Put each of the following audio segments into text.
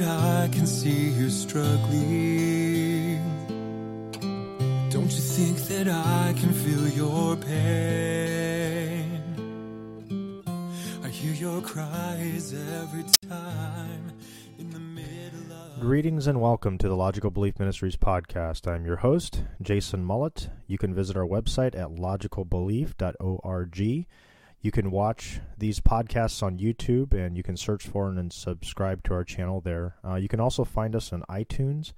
you I can see you're struggling? Don't you think that I can feel your pain? I hear your cries every time in the middle of. Greetings and welcome to the Logical Belief Ministries podcast. I'm your host, Jason Mullet. You can visit our website at logicalbelief.org. You can watch these podcasts on YouTube and you can search for and subscribe to our channel there. Uh, you can also find us on iTunes.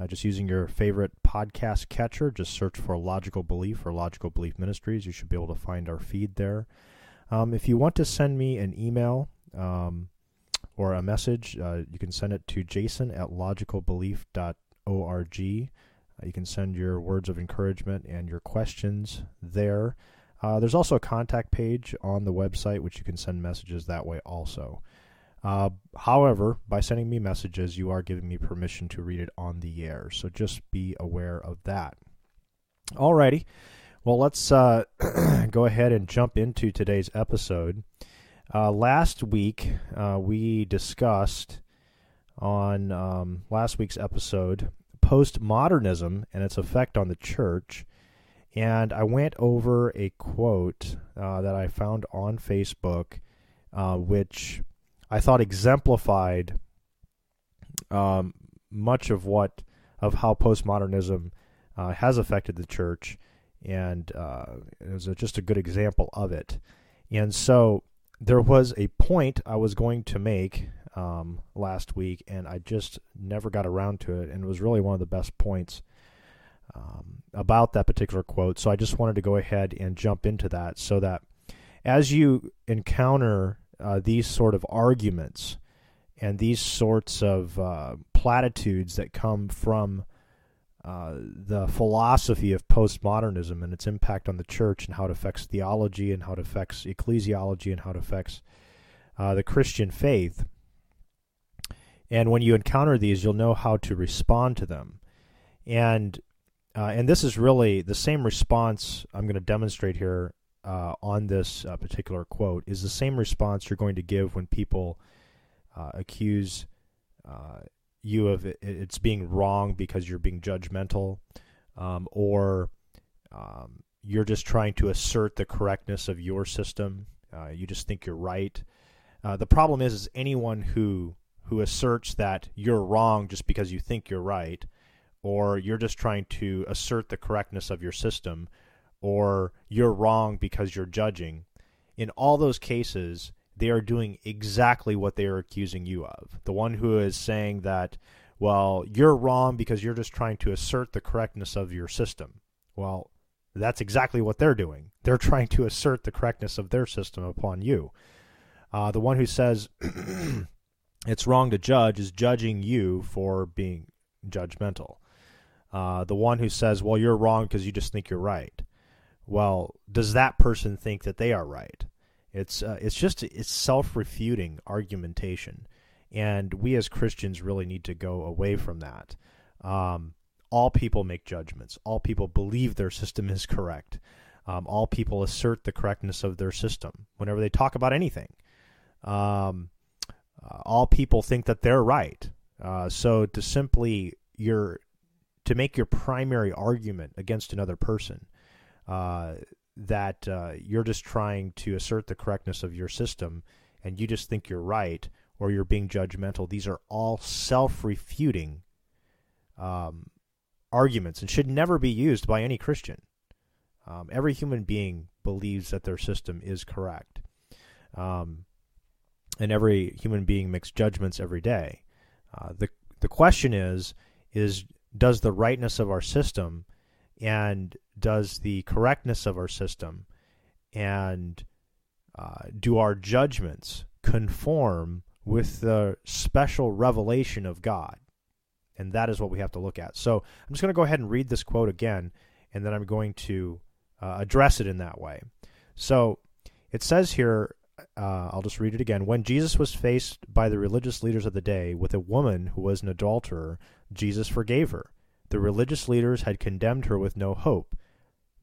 Uh, just using your favorite podcast catcher, just search for Logical Belief or Logical Belief Ministries. You should be able to find our feed there. Um, if you want to send me an email um, or a message, uh, you can send it to jason at logicalbelief.org. Uh, you can send your words of encouragement and your questions there. Uh, there's also a contact page on the website, which you can send messages that way also. Uh, however, by sending me messages, you are giving me permission to read it on the air, so just be aware of that. Alrighty, well, let's uh, go ahead and jump into today's episode. Uh, last week, uh, we discussed on um, last week's episode postmodernism and its effect on the church. And I went over a quote uh, that I found on Facebook, uh, which I thought exemplified um, much of what of how postmodernism uh, has affected the church, and uh, it was a, just a good example of it. And so there was a point I was going to make um, last week, and I just never got around to it, and it was really one of the best points um, about that particular quote. So I just wanted to go ahead and jump into that so that as you encounter uh, these sort of arguments and these sorts of uh, platitudes that come from uh, the philosophy of postmodernism and its impact on the church and how it affects theology and how it affects ecclesiology and how it affects uh, the Christian faith. And when you encounter these, you'll know how to respond to them. And uh, and this is really the same response I'm going to demonstrate here uh, on this uh, particular quote is the same response you're going to give when people uh, accuse uh, you of it, it's being wrong because you're being judgmental, um, or um, you're just trying to assert the correctness of your system. Uh, you just think you're right. the problem is, is anyone who who asserts that you're wrong just because you think you're right or you're just trying to assert the correctness of your system, or you're wrong because you're judging. In all those cases, they are doing exactly what they are accusing you of. The one who is saying that, well, you're wrong because you're just trying to assert the correctness of your system. Well, that's exactly what they're doing. They're trying to assert the correctness of their system upon you. Uh, the one who says it's wrong to judge is judging you for being judgmental. Uh, the one who says, "Well, you're wrong because you just think you're right." Well, does that person think that they are right? It's uh, it's just it's self-refuting argumentation, and we as Christians really need to go away from that. Um, all people make judgments. All people believe their system is correct. Um, all people assert the correctness of their system whenever they talk about anything. Um, uh, all people think that they're right. Uh, so to simply you're to make your primary argument against another person uh, that uh, you're just trying to assert the correctness of your system and you just think you're right or you're being judgmental. These are all self refuting um, arguments and should never be used by any Christian. Um, every human being believes that their system is correct. Um, and every human being makes judgments every day. Uh, the the question is is does the rightness of our system and does the correctness of our system and uh, do our judgments conform with the special revelation of God? And that is what we have to look at. So I'm just going to go ahead and read this quote again, and then I'm going to uh, address it in that way. So it says here, uh, I'll just read it again. When Jesus was faced by the religious leaders of the day with a woman who was an adulterer, Jesus forgave her. The religious leaders had condemned her with no hope.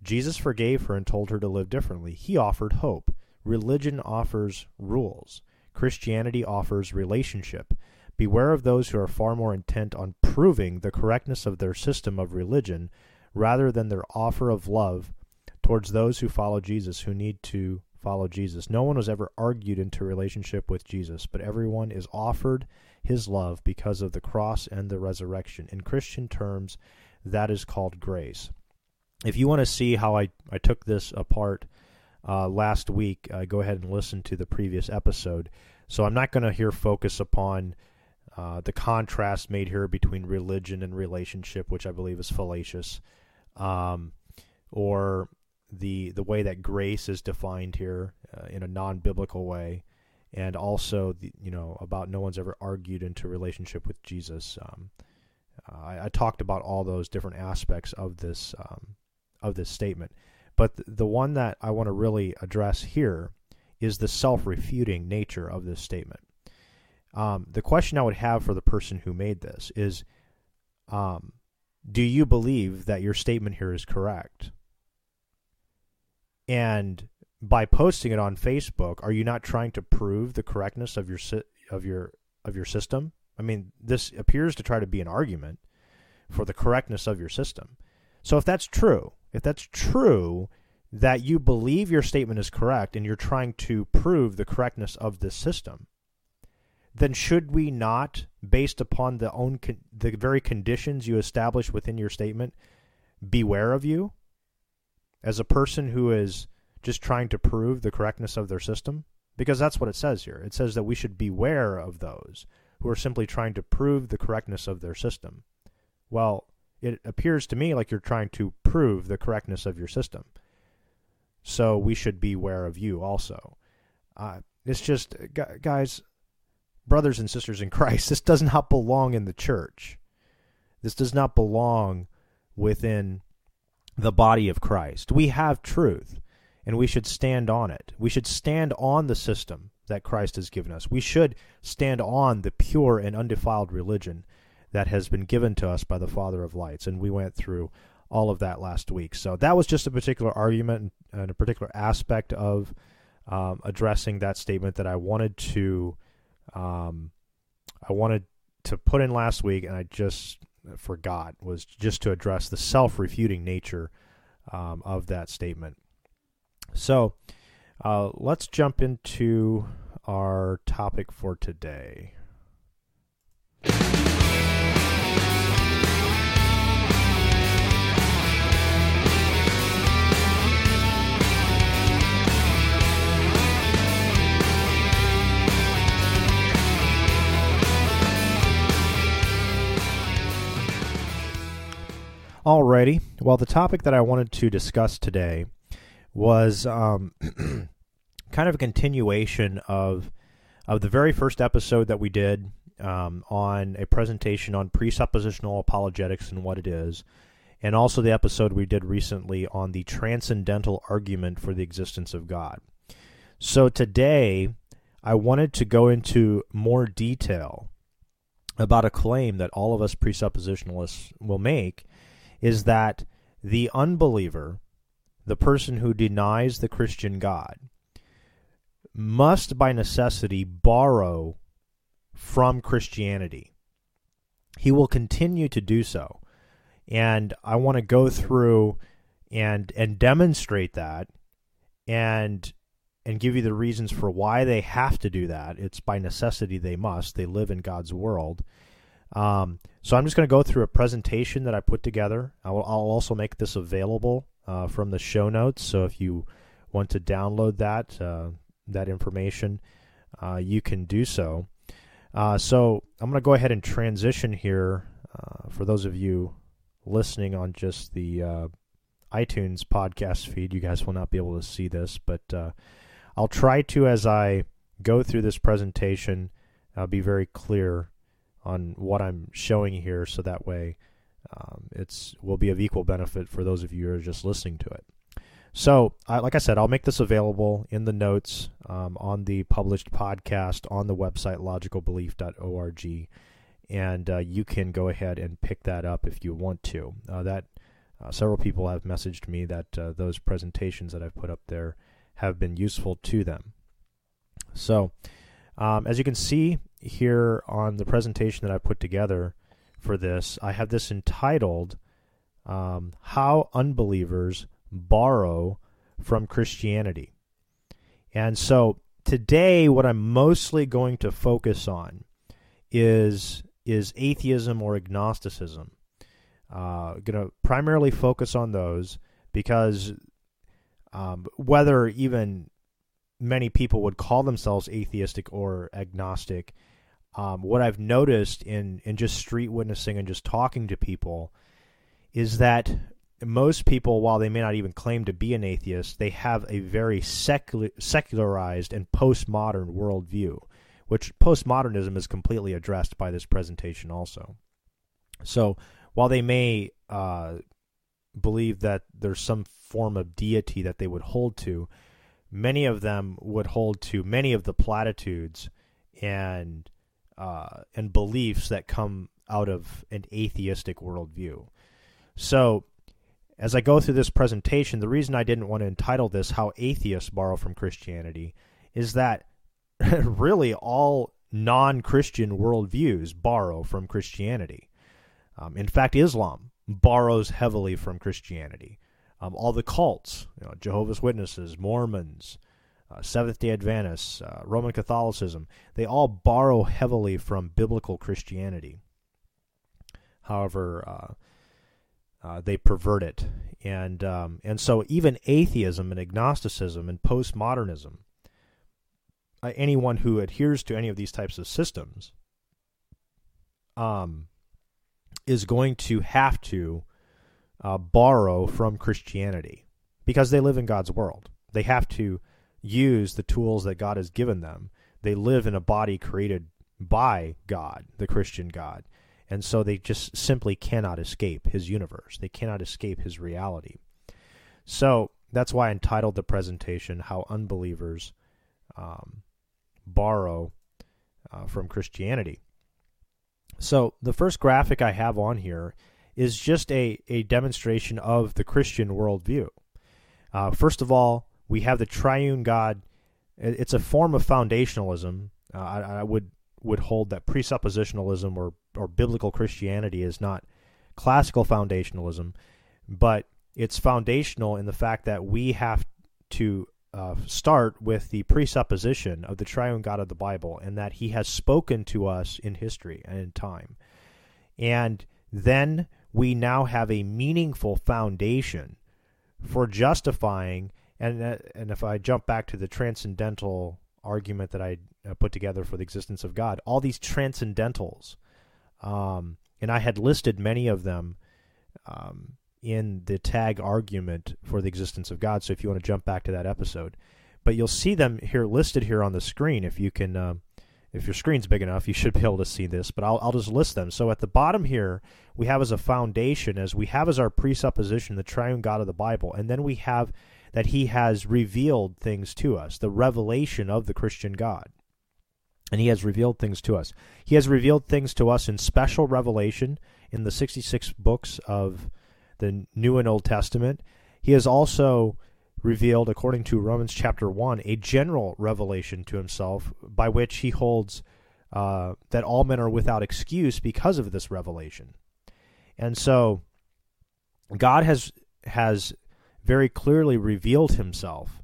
Jesus forgave her and told her to live differently. He offered hope. Religion offers rules. Christianity offers relationship. Beware of those who are far more intent on proving the correctness of their system of religion rather than their offer of love towards those who follow Jesus, who need to follow Jesus. No one was ever argued into relationship with Jesus, but everyone is offered his love because of the cross and the resurrection. In Christian terms, that is called grace. If you want to see how I, I took this apart uh, last week, uh, go ahead and listen to the previous episode. So I'm not going to here focus upon uh, the contrast made here between religion and relationship, which I believe is fallacious, um, or the the way that grace is defined here uh, in a non-biblical way, and also the, you know about no one's ever argued into relationship with Jesus. Um, I, I, talked about all those different aspects of this um, of this statement, but th- the one that I want to really address here is the self-refuting nature of this statement. Um, the question I would have for the person who made this is um, Do you believe that your statement here is correct? And by posting it on Facebook, are you not trying to prove the correctness of your of your of your system? I mean, this appears to try to be an argument for the correctness of your system. So if that's true, if that's true that you believe your statement is correct and you're trying to prove the correctness of this system, then should we not, based upon the own con- the very conditions you establish within your statement, beware of you as a person who is just trying to prove the correctness of their system? Because that's what it says here. It says that we should beware of those who are simply trying to prove the correctness of their system. Well, it appears to me like you're trying to prove the correctness of your system. So we should beware of you also. Uh, it's just, guys, brothers and sisters in Christ, this does not belong in the church. This does not belong within the body of Christ. We have truth, and we should stand on it. We should stand on the system that Christ has given us. We should stand on the pure and undefiled religion that has been given to us by the Father of lights. And we went through all of that last week. So that was just a particular argument and a particular aspect of um, addressing that statement that I wanted to um, I wanted to put in last week, and I just forgot was just to address the self-refuting nature um, of that statement. So uh, let's jump into our topic for today. Alrighty. Well, the topic that I wanted to discuss today was um, kind of a continuation of of the very first episode that we did um, on a presentation on presuppositional apologetics and what it is, and also the episode we did recently on the transcendental argument for the existence of God. So today, I wanted to go into more detail about a claim that all of us presuppositionalists will make is that the unbeliever, the person who denies the Christian God, must by necessity borrow from Christianity. He will continue to do so. And I want to go through and and demonstrate that and and give you the reasons for why they have to do that. It's by necessity they must. They live in God's world. Um, so I'm just going to go through a presentation that I put together. I will, I'll also make this available uh, from the show notes. So if you want to download that uh, that information, uh, you can do so. Uh, so I'm going to go ahead and transition here uh, for those of you listening on just the iTunes podcast feed. You guys will not be able to see this, but I'll try to as I go through this presentation be very clear on what I'm showing here, so that way um, it's will be of equal benefit for those of you who are just listening to it. So, I, like I said, I'll make this available in the notes um, on the published podcast on the website logicalbelief.org, and uh, you can go ahead and pick that up if you want to. Uh, that uh, several people have messaged me that uh, those presentations that I've put up there have been useful to them. So, Um, as you can see here on the presentation that I put together for this, I have this entitled um, How Unbelievers Borrow from Christianity. And so today, what I'm mostly going to focus on is is atheism or agnosticism. Uh, going to primarily focus on those because um, whether even many people would call themselves atheistic or agnostic, um, what I've noticed in in just street witnessing and just talking to people is that most people, while they may not even claim to be an atheist, they have a very secular, secularized and postmodern worldview, which postmodernism is completely addressed by this presentation also. So while they may uh, believe that there's some form of deity that they would hold to, many of them would hold to many of the platitudes and uh, and beliefs that come out of an atheistic worldview. So as I go through this presentation, the reason I didn't want to entitle this How Atheists Borrow from Christianity is that really all non Christian worldviews borrow from Christianity. Um, in fact, Islam borrows heavily from Christianity. Um, all the cults, you know, Jehovah's Witnesses, Mormons, uh, Seventh day Adventists, uh, Roman Catholicism, they all borrow heavily from biblical Christianity. However, uh, uh, they pervert it, and um, and so even atheism and agnosticism and postmodernism, uh, anyone who adheres to any of these types of systems, um, is going to have to uh, borrow from Christianity because they live in God's world. They have to use the tools that God has given them. They live in a body created by God, the Christian God. And so they just simply cannot escape his universe. They cannot escape his reality. So that's why I entitled the presentation How Unbelievers um, Borrow uh, from Christianity. So the first graphic I have on here is just a, a demonstration of the Christian worldview. Uh, first of all, we have the triune God. It's a form of foundationalism. Uh, I, I, would would hold that presuppositionalism or or biblical Christianity is not classical foundationalism, but it's foundational in the fact that we have to uh, start with the presupposition of the triune God of the Bible and that He has spoken to us in history and in time. And then we now have a meaningful foundation for justifying. And, uh, and if I jump back to the transcendental argument that I uh, put together for the existence of God, all these transcendentals um, and I had listed many of them um, in the tag argument for the existence of God. So if you want to jump back to that episode, but you'll see them here listed here on the screen. If you can, uh, if your screen's big enough, you should be able to see this. But I'll I'll just list them. So at the bottom here, we have as a foundation, as we have as our presupposition, the triune God of the Bible, and then we have that He has revealed things to us, the revelation of the Christian God and he has revealed things to us. He has revealed things to us in special revelation in the 66 books of the New and Old Testament. He has also revealed, according to Romans chapter 1, a general revelation to himself by which he holds uh, that all men are without excuse because of this revelation. And so God has has very clearly revealed himself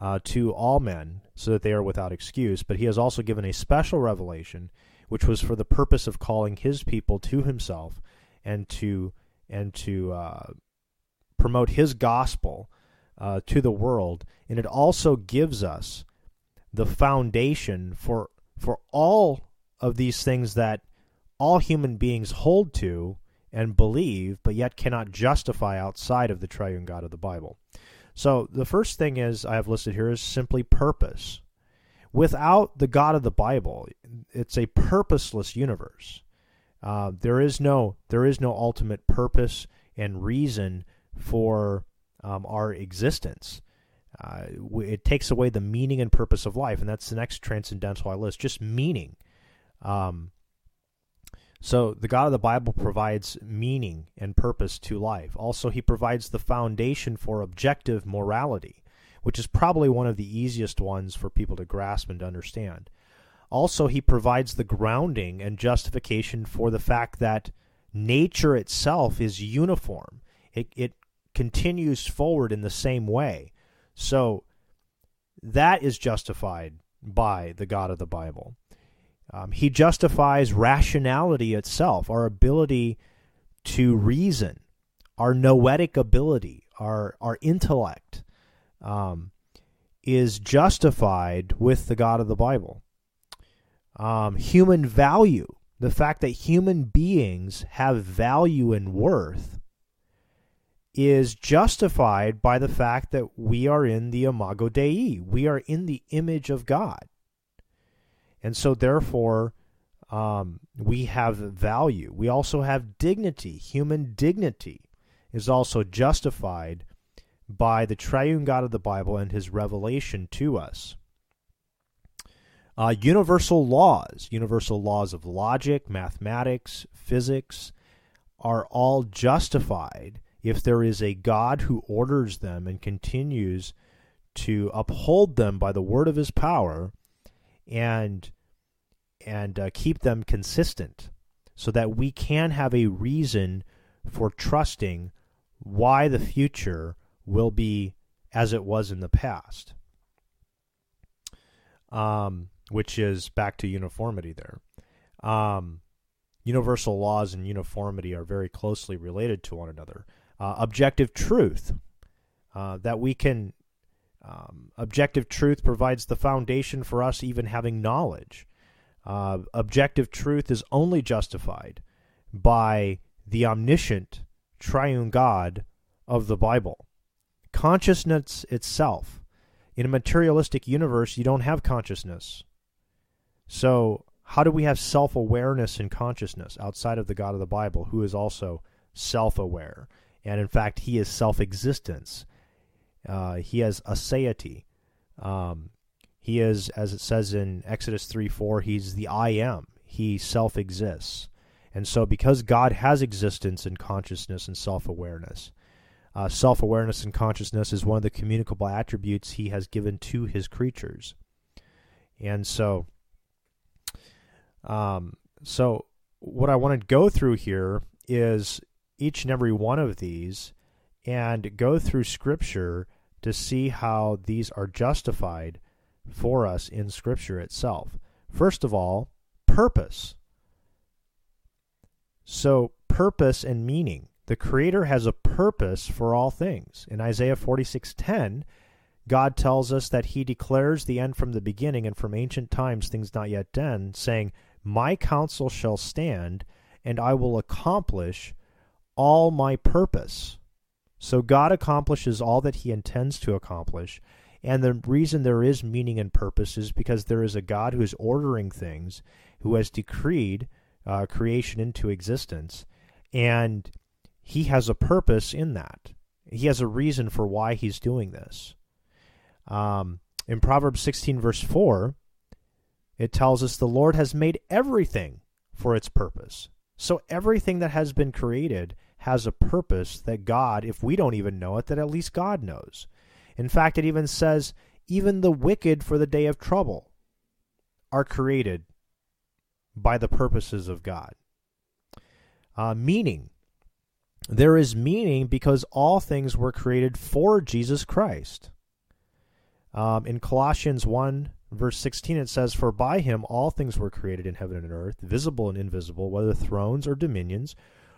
uh, to all men so that they are without excuse. But he has also given a special revelation, which was for the purpose of calling his people to himself and to and to uh, promote his gospel uh, to the world. And it also gives us the foundation for for all of these things that all human beings hold to and believe, but yet cannot justify outside of the triune God of the Bible. So the first thing is I have listed here is simply purpose. Without the God of the Bible, it's a purposeless universe. Uh, there is no there is no ultimate purpose and reason for um, our existence. Uh, it takes away the meaning and purpose of life, and that's the next transcendental I list. Just meaning. Um, so the God of the Bible provides meaning and purpose to life. Also, he provides the foundation for objective morality, which is probably one of the easiest ones for people to grasp and to understand. also he provides the grounding and justification for the fact that nature itself is uniform. It, it continues forward in the same way. So that is justified by the God of the Bible. Um, he justifies rationality itself, our ability to reason, our noetic ability, our, our intellect um, is justified with the God of the Bible. Um, human value, the fact that human beings have value and worth, is justified by the fact that we are in the imago Dei. We are in the image of God. And so, therefore, um, we have value. We also have dignity. Human dignity is also justified by the triune God of the Bible and his revelation to us. Uh, universal laws, universal laws of logic, mathematics, physics, are all justified if there is a God who orders them and continues to uphold them by the word of his power and and uh, keep them consistent so that we can have a reason for trusting why the future will be as it was in the past. Um, which is back to uniformity there. Um, universal laws and uniformity are very closely related to one another. Uh, objective truth uh, that we can um, objective truth provides the foundation for us even having knowledge uh, objective truth is only justified by the omniscient triune God of the Bible. Consciousness itself. In a materialistic universe, you don't have consciousness. So, how do we have self awareness and consciousness outside of the God of the Bible, who is also self aware? And in fact, he is self existence. Uh, he has aseity. Um, he is, as it says in Exodus 3 4, he's the I am. He self exists. And so, because God has existence and consciousness and self awareness, uh, self awareness and consciousness is one of the communicable attributes he has given to his creatures. And so, um, so what I want to go through here is each and every one of these and go through Scripture to see how these are justified for us in Scripture itself. First of all, purpose. So, purpose and meaning. The Creator has a purpose for all things. In Isaiah 46:10, God tells us that He declares the end from the beginning and from ancient times things not yet done, saying, My counsel shall stand, and I will accomplish all my purpose. So God accomplishes all that He intends to accomplish, and the reason there is meaning and purpose is because there is a God who is ordering things, who has decreed uh, creation into existence, and he has a purpose in that. He has a reason for why he's doing this. Um, in Proverbs 16, verse 4, it tells us the Lord has made everything for its purpose. So everything that has been created has a purpose that God, if we don't even know it, that at least God knows. In fact, it even says, even the wicked for the day of trouble are created by the purposes of God. Uh, meaning, there is meaning because all things were created for Jesus Christ. Um, in Colossians 1, verse 16, it says, For by him all things were created in heaven and earth, visible and invisible, whether thrones or dominions,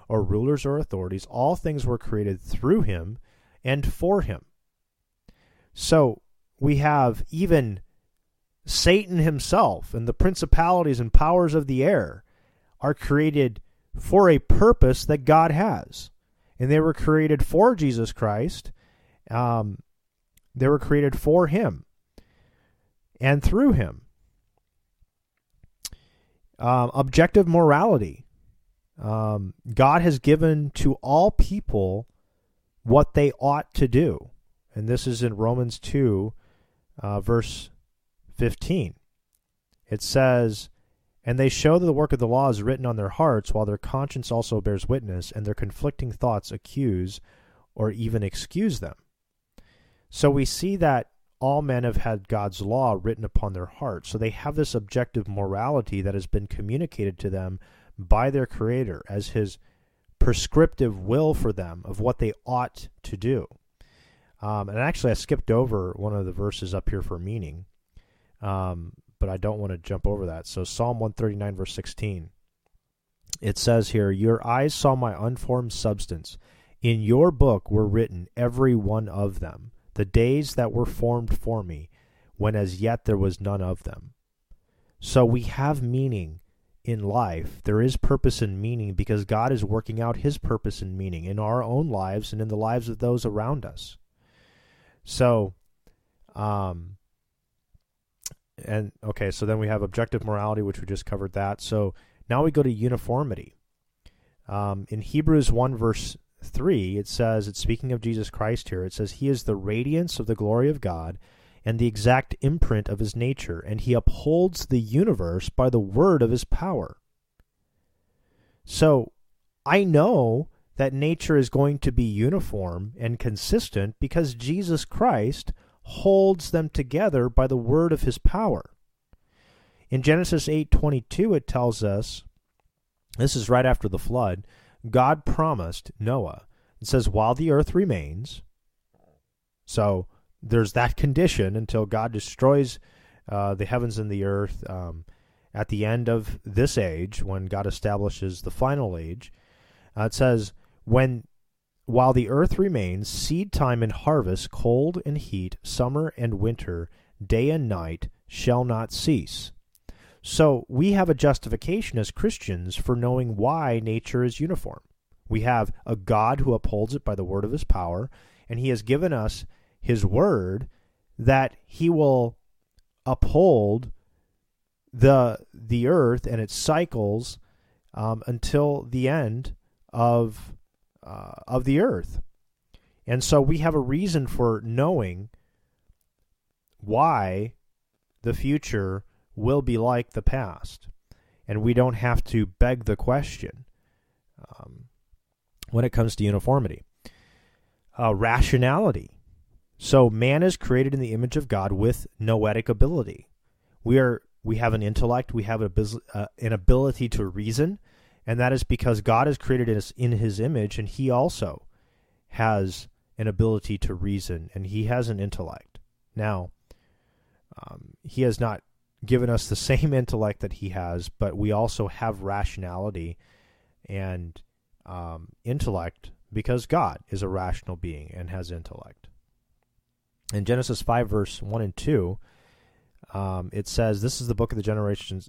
or rulers or authorities, all things were created through him and for him. So we have even Satan himself and the principalities and powers of the air are created for a purpose that God has. And they were created for Jesus Christ. Um, they were created for him and through him. Um, objective morality. Um, God has given to all people what they ought to do and this is in Romans 2, uh, verse 15. It says, And they show that the work of the law is written on their hearts, while their conscience also bears witness, and their conflicting thoughts accuse or even excuse them. So we see that all men have had God's law written upon their hearts. So they have this objective morality that has been communicated to them by their Creator as His prescriptive will for them of what they ought to do. Um, and actually, I skipped over one of the verses up here for meaning, um, but I don't want to jump over that. So, Psalm 139, verse 16. It says here, Your eyes saw my unformed substance. In your book were written, every one of them, the days that were formed for me, when as yet there was none of them. So we have meaning in life. There is purpose and meaning because God is working out his purpose and meaning in our own lives and in the lives of those around us. So, um, and okay, so then we have objective morality, which we just covered that. So now we go to uniformity. Um, in Hebrews 1, verse 3, it says, it's speaking of Jesus Christ here, it says, He is the radiance of the glory of God and the exact imprint of his nature, and he upholds the universe by the word of his power. So I know that nature is going to be uniform and consistent because Jesus Christ holds them together by the word of his power. In Genesis 8:22 it tells us this is right after the flood, God promised Noah. It says while the earth remains, so there's that condition until God destroys uh, the heavens and the earth um, at the end of this age, when God establishes the final age. Uh, it says, when while the earth remains, seed time and harvest, cold and heat, summer and winter, day and night shall not cease. So we have a justification as Christians for knowing why nature is uniform. We have a God who upholds it by the word of his power, and he has given us his word that he will uphold the the earth and its cycles um, until the end of uh, of the earth. And so we have a reason for knowing why the future will be like the past. And we don't have to beg the question um, when it comes to uniformity. Uh, rationality. So man is created in the image of God with noetic ability. We are we have an intellect, we have a, uh, an ability to reason, and that is because God has created us in his image and he also has an ability to reason and he has an intellect. Now, um, he has not given us the same intellect that he has, but we also have rationality and um, intellect because God is a rational being and has intellect in Genesis 5, verse 1 and 2, um, it says, This is the book of the generations,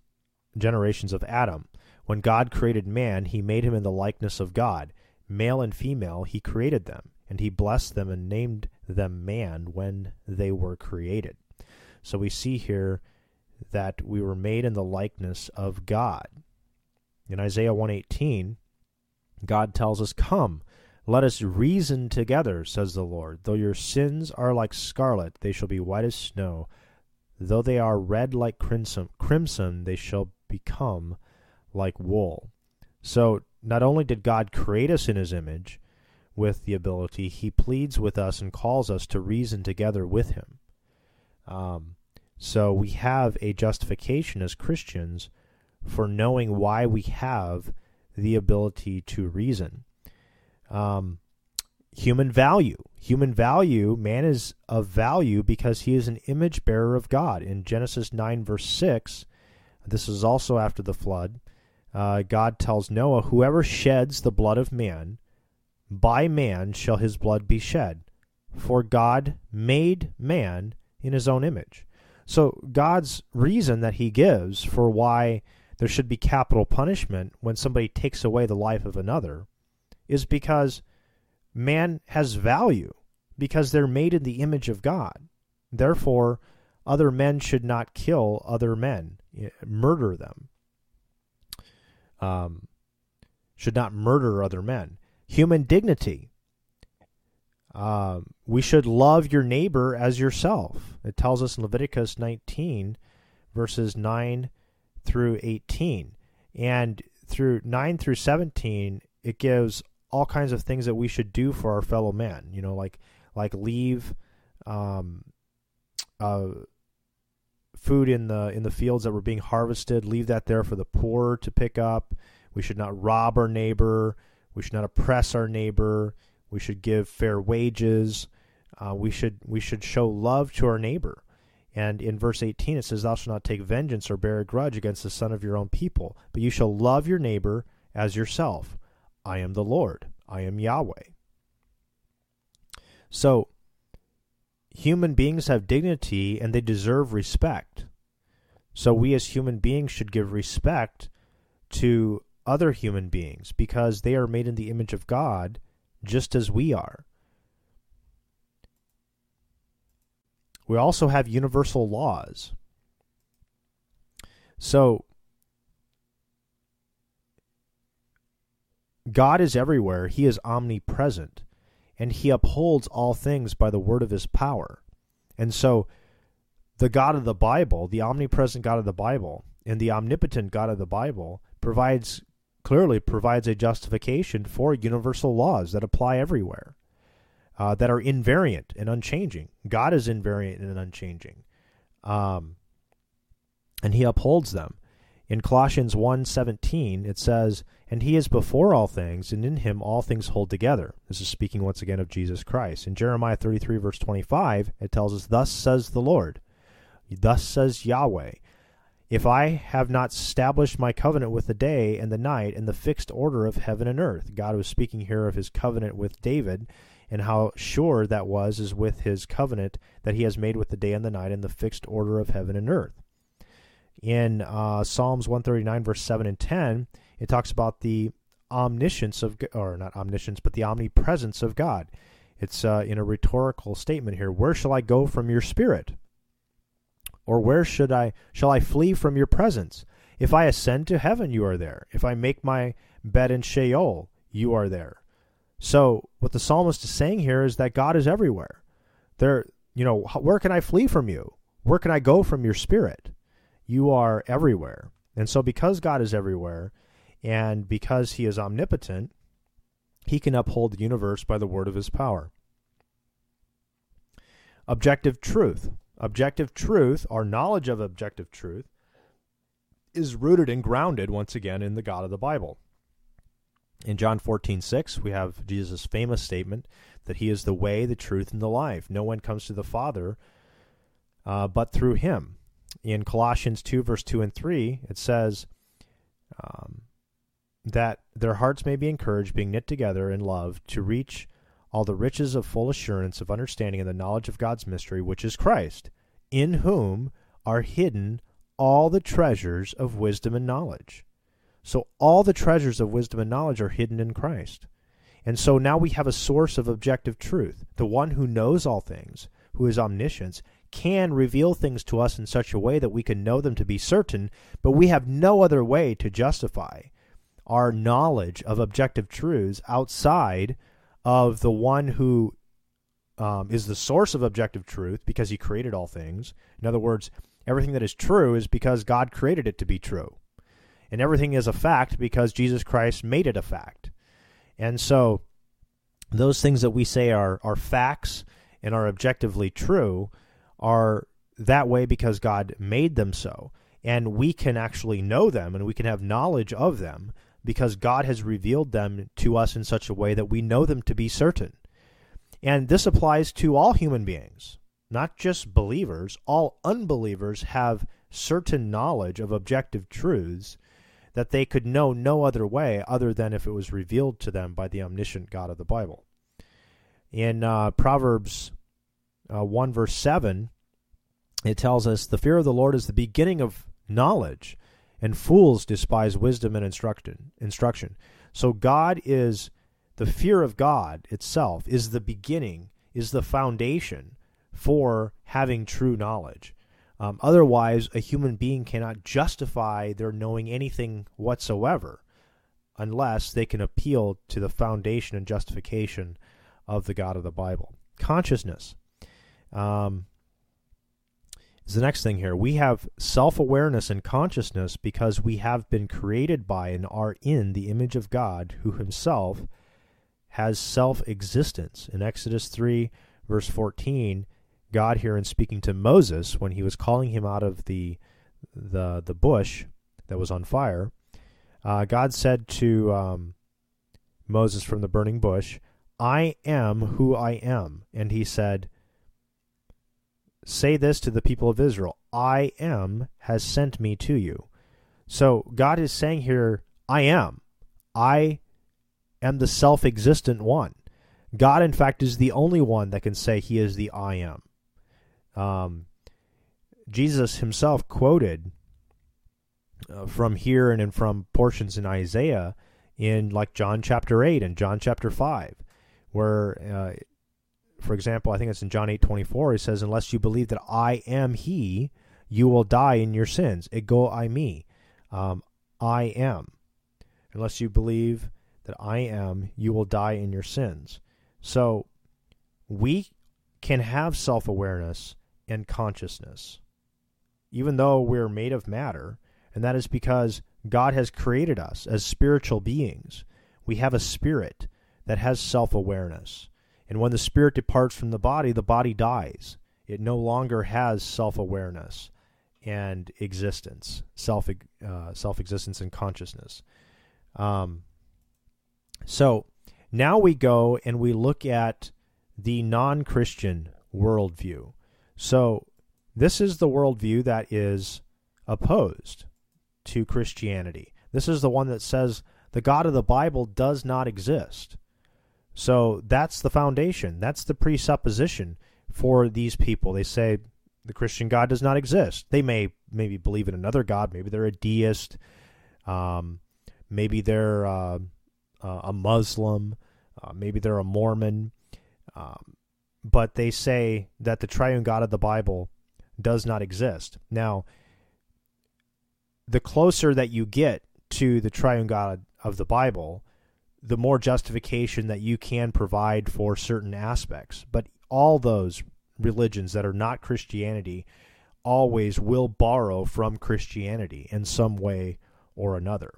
generations of Adam. When God created man, he made him in the likeness of God. Male and female, he created them, and he blessed them and named them man when they were created. So we see here that we were made in the likeness of God. In Isaiah 118, God tells us, Come, let us reason together, says the Lord. Though your sins are like scarlet, they shall be white as snow. Though they are red like crimson, crimson they shall become like wool. So, not only did God create us in his image with the ability, he pleads with us and calls us to reason together with him. Um, so, we have a justification as Christians for knowing why we have the ability to reason. Um, human value. Human value, man is of value because he is an image bearer of God. In Genesis 9, verse 6, this is also after the flood, uh, God tells Noah, Whoever sheds the blood of man, by man shall his blood be shed. For God made man in his own image. So God's reason that he gives for why there should be capital punishment when somebody takes away the life of another is because man has value because they're made in the image of God. Therefore, other men should not kill other men, murder them. Um, should not murder other men. Human dignity. Uh, we should love your neighbor as yourself. It tells us in Leviticus 19, verses 9 through 18. And through 9 through 17, it gives all kinds of things that we should do for our fellow man. You know, like like leave um, uh, food in the in the fields that were being harvested, leave that there for the poor to pick up. We should not rob our neighbor. We should not oppress our neighbor. We should give fair wages. Uh, we should we should show love to our neighbor. And in verse 18 it says, "Thou shalt not take vengeance or bear a grudge against the son of your own people, but you shall love your neighbor as yourself. I am the Lord. I am Yahweh." So human beings have dignity and they deserve respect. So we as human beings should give respect to other human beings because they are made in the image of God just as we are. We also have universal laws. So God is everywhere, He is omnipresent and he upholds all things by the word of his power. And so the God of the Bible, the omnipresent God of the Bible, and the omnipotent God of the Bible provides clearly provides a justification for universal laws that apply everywhere, uh, that are invariant and unchanging. God is invariant and unchanging, um, and He upholds them. In Colossians 1:17 it says, "And he is before all things, and in him all things hold together." This is speaking once again of Jesus Christ. In Jeremiah 33 verse 25, it tells us, "Thus says the Lord, thus says Yahweh, if I have not established my covenant with the day and the night and the fixed order of heaven and earth." God was speaking here of his covenant with David and how sure that was is with his covenant that he has made with the day and the night and the fixed order of heaven and earth in uh, Psalms 139, verse 7 and 10, it talks about the omniscience of, or not omniscience, but the omnipresence of God. It's uh, in a rhetorical statement here. Where shall I go from your spirit? Or where should I shall I flee from your presence? If I ascend to heaven, you are there. If I make my bed in Sheol, you are there. So what the psalmist is saying here is that God is everywhere. There, you know, where can I flee from you? Where can I go from your spirit? You are everywhere. And so, because God is everywhere and because He is omnipotent, He can uphold the universe by the word of His power. Objective truth. Objective truth, our knowledge of objective truth, is rooted and grounded once again in the God of the Bible. In John 14, 6, we have Jesus' famous statement that he is the way, the truth, and the life. No one comes to the Father uh, but through him in Colossians 2, verse 2 and 3, it says um, that their hearts may be encouraged, being knit together in love, to reach all the riches of full assurance of understanding and the knowledge of God's mystery, which is Christ, in whom are hidden all the treasures of wisdom and knowledge. So, all the treasures of wisdom and knowledge are hidden in Christ. And so now we have a source of objective truth. The one who knows all things, who is omniscient, can reveal things to us in such a way that we can know them to be certain, but we have no other way to justify our knowledge of objective truths outside of the one who um, is the source of objective truth because he created all things. In other words, everything that is true is because God created it to be true. And everything is a fact because Jesus Christ made it a fact. And so those things that we say are, are facts and are objectively true are that way because God made them so. And we can actually know them and we can have knowledge of them because God has revealed them to us in such a way that we know them to be certain. And this applies to all human beings, not just believers. All unbelievers have certain knowledge of objective truths that they could know no other way other than if it was revealed to them by the omniscient God of the Bible. In uh, Proverbs uh, 1 verse 7, it tells us the fear of the Lord is the beginning of knowledge, and fools despise wisdom and instruction. Instruction. So God is the fear of God itself is the beginning, is the foundation for having true knowledge. Um, otherwise, a human being cannot justify their knowing anything whatsoever unless they can appeal to the foundation and justification of the God of the Bible. Consciousness um, is the next thing here. We have self awareness and consciousness because we have been created by and are in the image of God, who himself has self existence. In Exodus 3, verse 14, God here in speaking to Moses when he was calling him out of the the the bush that was on fire. Uh, God said to um, Moses from the burning bush, "I am who I am," and he said, "Say this to the people of Israel: I am has sent me to you." So God is saying here, "I am. I am the self-existent one." God, in fact, is the only one that can say he is the I am. Um, Jesus himself quoted uh, from here and from portions in Isaiah in like John chapter 8 and John chapter 5, where, uh, for example, I think it's in John 8 24, he says, Unless you believe that I am he, you will die in your sins. Ego eimi. Um, I am. Unless you believe that I am, you will die in your sins. So we can have self awareness and consciousness, even though we're made of matter, and that is because God has created us as spiritual beings. We have a spirit that has self awareness. And when the spirit departs from the body, the body dies. It no longer has self awareness and existence, self uh, self existence and consciousness. Um, so now we go and we look at the non Christian worldview. So, this is the worldview that is opposed to Christianity. This is the one that says the God of the Bible does not exist. So, that's the foundation, that's the presupposition for these people. They say the Christian God does not exist. They may maybe believe in another God, maybe they're a deist, um, maybe they're. Uh, a Muslim, uh, maybe they're a Mormon, um, but they say that the triune God of the Bible does not exist. Now, the closer that you get to the triune God of the Bible, the more justification that you can provide for certain aspects. But all those religions that are not Christianity always will borrow from Christianity in some way or another.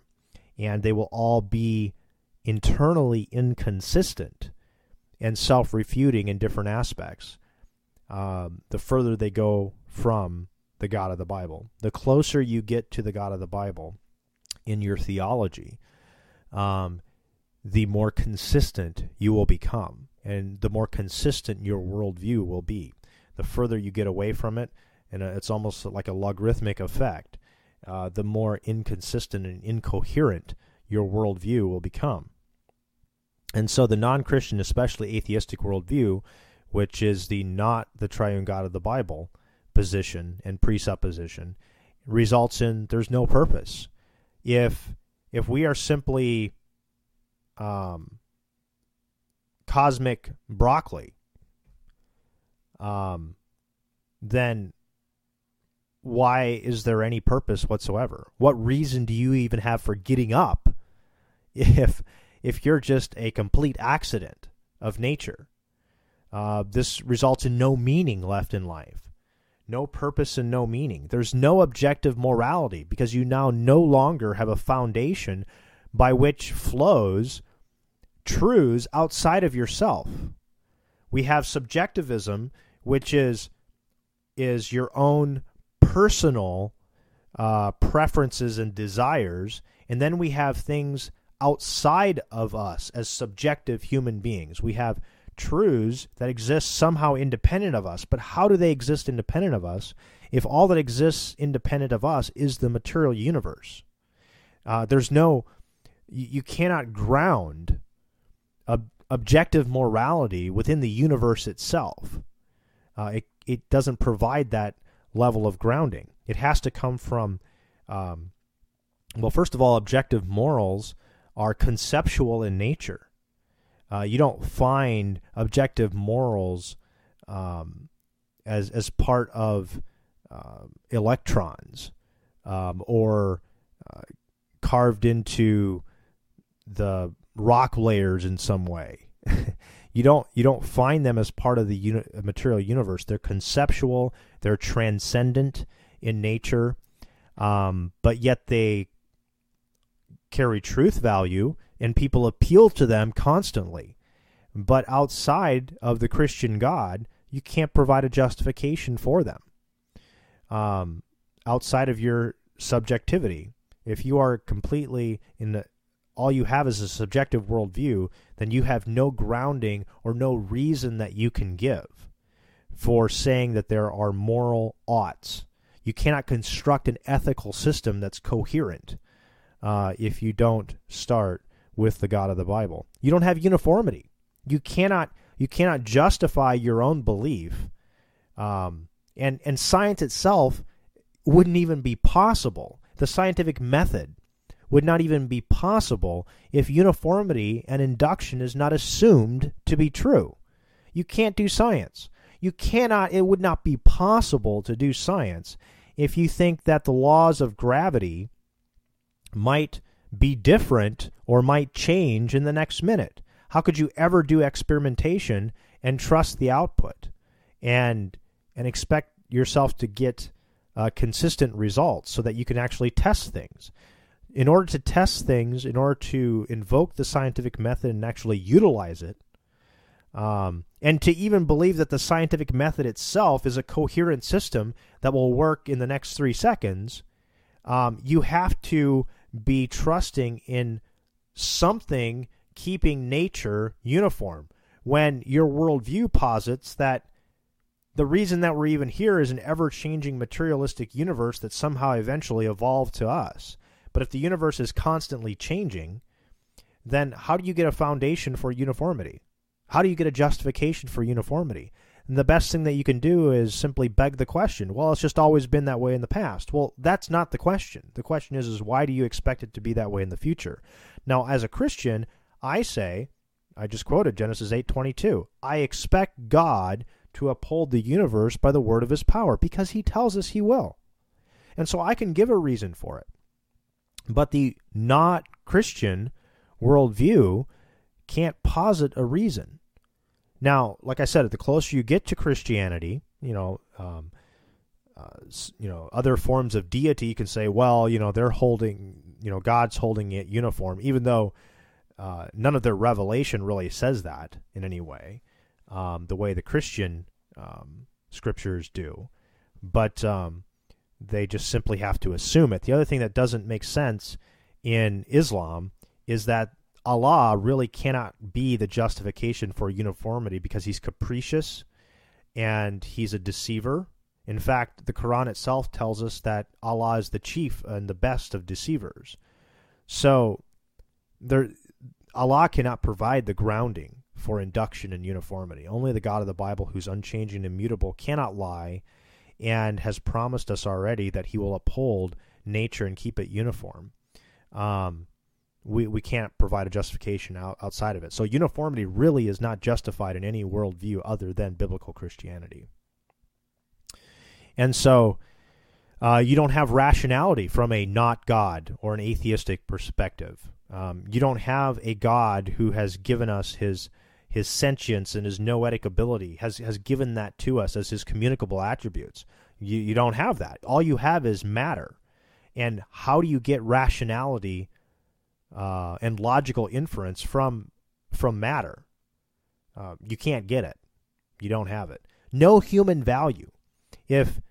And they will all be internally inconsistent and self refuting in different aspects, um, the further they go from the God of the Bible. The closer you get to the God of the Bible in your theology, um, the more consistent you will become, and the more consistent your worldview will be. The further you get away from it, and it's almost like a logarithmic effect, uh, the more inconsistent and incoherent your worldview will become. And so the non Christian, especially atheistic worldview, which is the not the triune God of the Bible position and presupposition, results in there's no purpose. If if we are simply um, cosmic broccoli, um, then why is there any purpose whatsoever? What reason do you even have for getting up if if you're just a complete accident of nature. Uh, this results in no meaning left in life, no purpose and no meaning. There's no objective morality because you now no longer have a foundation by which flows truths outside of yourself. We have subjectivism, which is is your own personal uh, preferences and desires, and then we have things outside of us as subjective human beings. We have truths that exist somehow independent of us. But how do they exist independent of us if all that exists independent of us is the material universe? Uh, there's no, you, you cannot ground objective morality within the universe itself. Uh, it, it doesn't provide that level of grounding. It has to come from, um, well, first of all, objective morals are conceptual in nature. Uh, you don't find objective morals um, as as part of uh, electrons um, or uh, carved into the rock layers in some way. you don't you don't find them as part of the uni- material universe. They're conceptual. They're transcendent in nature, um, but yet they carry truth value and people appeal to them constantly. But outside of the Christian God, you can't provide a justification for them um, outside of your subjectivity. If you are completely in the all you have is a subjective worldview, then you have no grounding or no reason that you can give for saying that there are moral oughts. You cannot construct an ethical system that's coherent uh, if you don't start with the God of the Bible. You don't have uniformity. You cannot you cannot justify your own belief, um, and and science itself wouldn't even be possible. The scientific method would not even be possible if uniformity and induction is not assumed to be true. You can't do science. You cannot, it would not be possible to do science if you think that the laws of gravity might be different or might change in the next minute. How could you ever do experimentation and trust the output and and expect yourself to get uh, consistent results so that you can actually test things? In order to test things, in order to invoke the scientific method and actually utilize it, um, and to even believe that the scientific method itself is a coherent system that will work in the next three seconds, um, you have to be trusting in something keeping nature uniform. When your worldview posits that the reason that we're even here is an ever changing materialistic universe that somehow eventually evolved to us. But if the universe is constantly changing, then how do you get a foundation for uniformity? How do you get a justification for uniformity? And the best thing that you can do is simply beg the question, well, it's just always been that way in the past. Well, that's not the question. The question is, is why do you expect it to be that way in the future? Now, as a Christian, I say, I just quoted Genesis 8:22. I expect God to uphold the universe by the word of his power because he tells us he will. And so I can give a reason for it. But the not Christian worldview can't posit a reason. Now, like I said, the closer you get to Christianity, you know, um, uh, you know, other forms of deity, can say, well, you know, they're holding, you know, God's holding it uniform, even though uh, none of their revelation really says that in any way, um, the way the Christian um, scriptures do. But um, they just simply have to assume it. The other thing that doesn't make sense in Islam is that Allah really cannot be the justification for uniformity because he's capricious and he's a deceiver. In fact, the Quran itself tells us that Allah is the chief and the best of deceivers. So there Allah cannot provide the grounding for induction and uniformity. Only the God of the Bible who's unchanging and immutable cannot lie and has promised us already that he will uphold nature and keep it uniform. Um, we, we can't provide a justification out, outside of it. So uniformity really is not justified in any worldview other than biblical Christianity. And so uh, you don't have rationality from a not God or an atheistic perspective. Um, you don't have a God who has given us his his sentience and his noetic ability has has given that to us as his communicable attributes. You you don't have that. All you have is matter. And how do you get rationality uh, and logical inference from from matter? Uh, you can't get it. You don't have it. No human value. If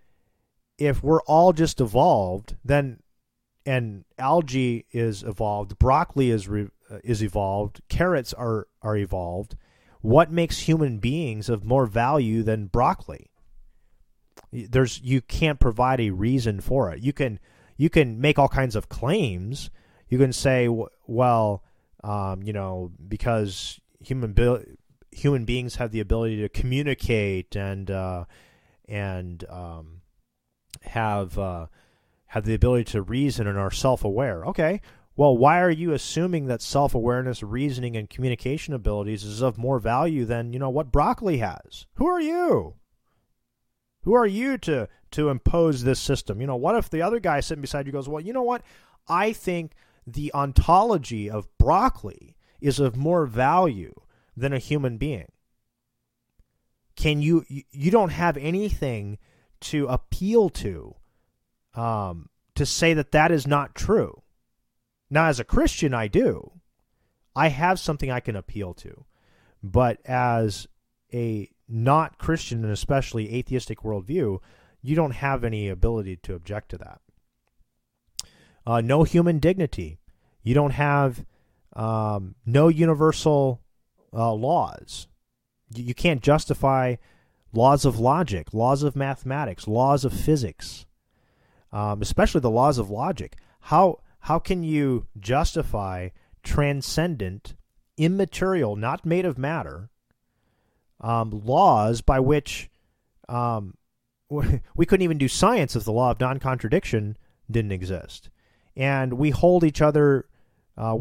if we're all just evolved, then and algae is evolved, broccoli is re, uh, is evolved, carrots are are evolved, what makes human beings of more value than broccoli? There's you can't provide a reason for it. You can you can make all kinds of claims. You can say, well, um, you know, because human human beings have the ability to communicate and uh, and um, have uh, have the ability to reason and are self aware. Okay, well, why are you assuming that self awareness, reasoning, and communication abilities is of more value than, you know, what broccoli has? Who are you? Who are you to to impose this system? You know, what if the other guy sitting beside you goes, Well, you know what? I think the ontology of broccoli is of more value than a human being. Can you you don't have anything to appeal to um, to say that that is not true now, as a Christian, I do. I have something I can appeal to. But as a not Christian and especially atheistic worldview, you don't have any ability to object to that. Uh, no human dignity. You don't have um, no universal uh, laws. You, can't justify laws of logic, laws of mathematics, laws of physics, um, especially the laws of logic. How how can you justify transcendent, immaterial, not made of matter, um, laws by which um, we couldn't even do science if the law of non contradiction didn't exist? And we hold each other. Uh,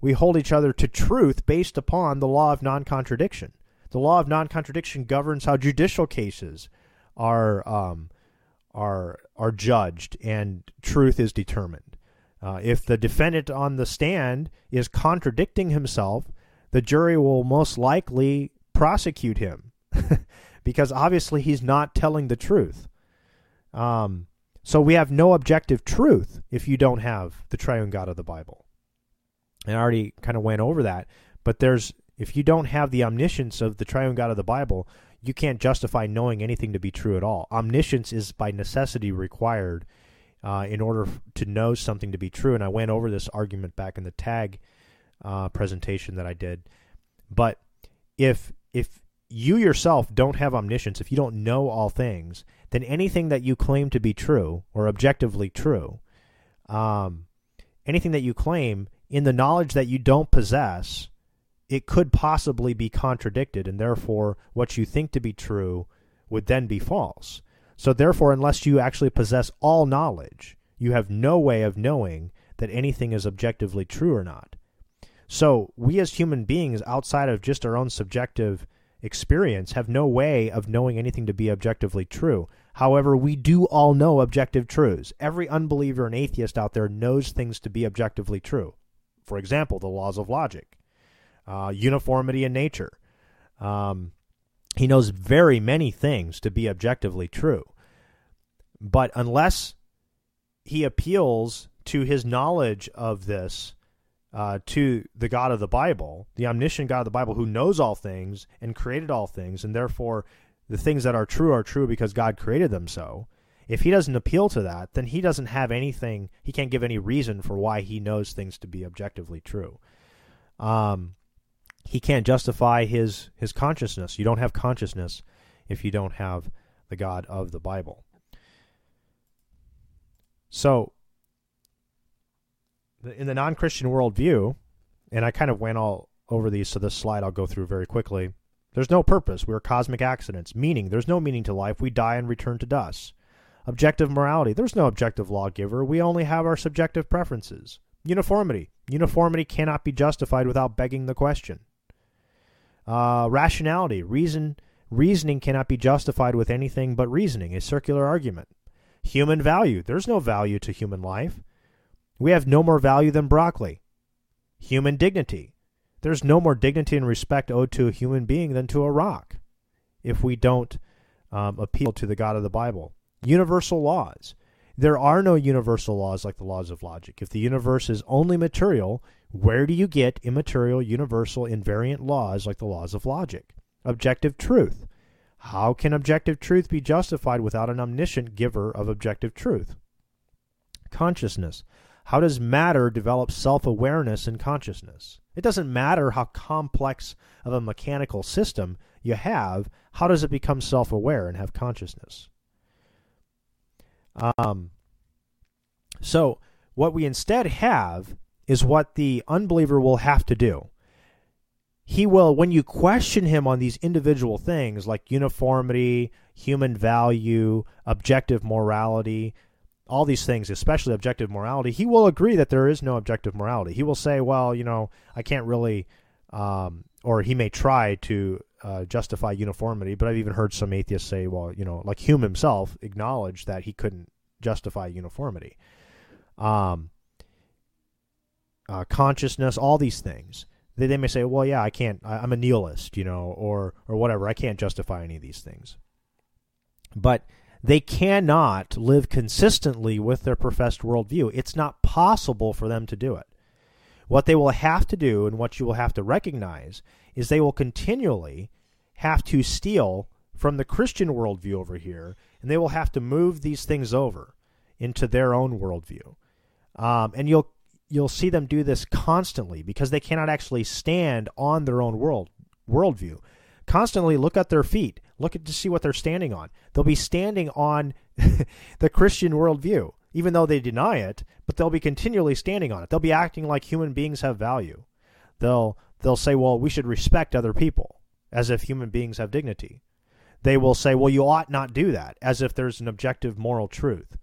we hold each other to truth based upon the law of non contradiction. The law of non contradiction governs how judicial cases are um, are are judged and truth is determined. Uh, if the defendant on the stand is contradicting himself, the jury will most likely prosecute him because obviously he's not telling the truth. Um, so we have no objective truth if you don't have the triune God of the Bible. And I already kind of went over that, but there's if you don't have the omniscience of the triune God of the Bible, you can't justify knowing anything to be true at all. Omniscience is by necessity required uh, in order to know something to be true. And I went over this argument back in the tag uh, presentation that I did. But if if you yourself don't have omniscience, if you don't know all things, then anything that you claim to be true or objectively true, um, anything that you claim in the knowledge that you don't possess, it could possibly be contradicted, and therefore what you think to be true would then be false. So, therefore, unless you actually possess all knowledge, you have no way of knowing that anything is objectively true or not. So, we as human beings, outside of just our own subjective experience, have no way of knowing anything to be objectively true. However, we do all know objective truths. Every unbeliever and atheist out there knows things to be objectively true. For example, the laws of logic, uh, uniformity in nature. Um, he knows very many things to be objectively true. But unless he appeals to his knowledge of this uh, to the God of the Bible, the omniscient God of the Bible, who knows all things and created all things, and therefore the things that are true are true because God created them so. If he doesn't appeal to that, then he doesn't have anything, he can't give any reason for why he knows things to be objectively true. Um, he can't justify his, his consciousness. You don't have consciousness if you don't have the God of the Bible. So, in the non Christian worldview, and I kind of went all over these, so this slide I'll go through very quickly. There's no purpose. We're cosmic accidents. Meaning, there's no meaning to life. We die and return to dust. Objective morality. There's no objective lawgiver. We only have our subjective preferences. Uniformity. Uniformity cannot be justified without begging the question. Uh, rationality. Reason. Reasoning cannot be justified with anything but reasoning, a circular argument. Human value. There's no value to human life. We have no more value than broccoli. Human dignity. There's no more dignity and respect owed to a human being than to a rock if we don't um, appeal to the God of the Bible. Universal laws. There are no universal laws like the laws of logic. If the universe is only material, where do you get immaterial, universal, invariant laws like the laws of logic? Objective truth. How can objective truth be justified without an omniscient giver of objective truth? Consciousness. How does matter develop self awareness and consciousness? It doesn't matter how complex of a mechanical system you have, how does it become self aware and have consciousness? Um, so, what we instead have is what the unbeliever will have to do. He will, when you question him on these individual things like uniformity, human value, objective morality, all these things, especially objective morality, he will agree that there is no objective morality. He will say, well, you know, I can't really, um, or he may try to uh, justify uniformity, but I've even heard some atheists say, well, you know, like Hume himself acknowledged that he couldn't justify uniformity. Um, uh, consciousness, all these things. They, they may say, well, yeah, I can't, I, I'm a nihilist, you know, or, or whatever. I can't justify any of these things. But they cannot live consistently with their professed worldview. It's not possible for them to do it. What they will have to do and what you will have to recognize is they will continually have to steal from the Christian worldview over here, and they will have to move these things over into their own worldview. Um, and you'll you'll see them do this constantly because they cannot actually stand on their own world worldview. Constantly look at their feet, look at to see what they're standing on. They'll be standing on the Christian worldview, even though they deny it, but they'll be continually standing on it. They'll be acting like human beings have value. They'll they'll say, "Well, we should respect other people," as if human beings have dignity. They will say, "Well, you ought not do that," as if there's an objective moral truth.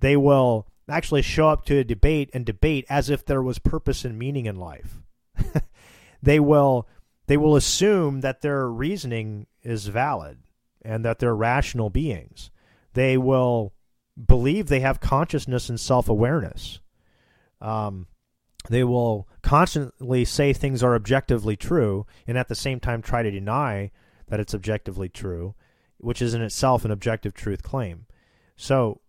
They will actually show up to a debate and debate as if there was purpose and meaning in life. they will they will assume that their reasoning is valid and that they're rational beings. They will believe they have consciousness and self awareness. Um, they will constantly say things are objectively true and at the same time try to deny that it's objectively true, which is in itself an objective truth claim. So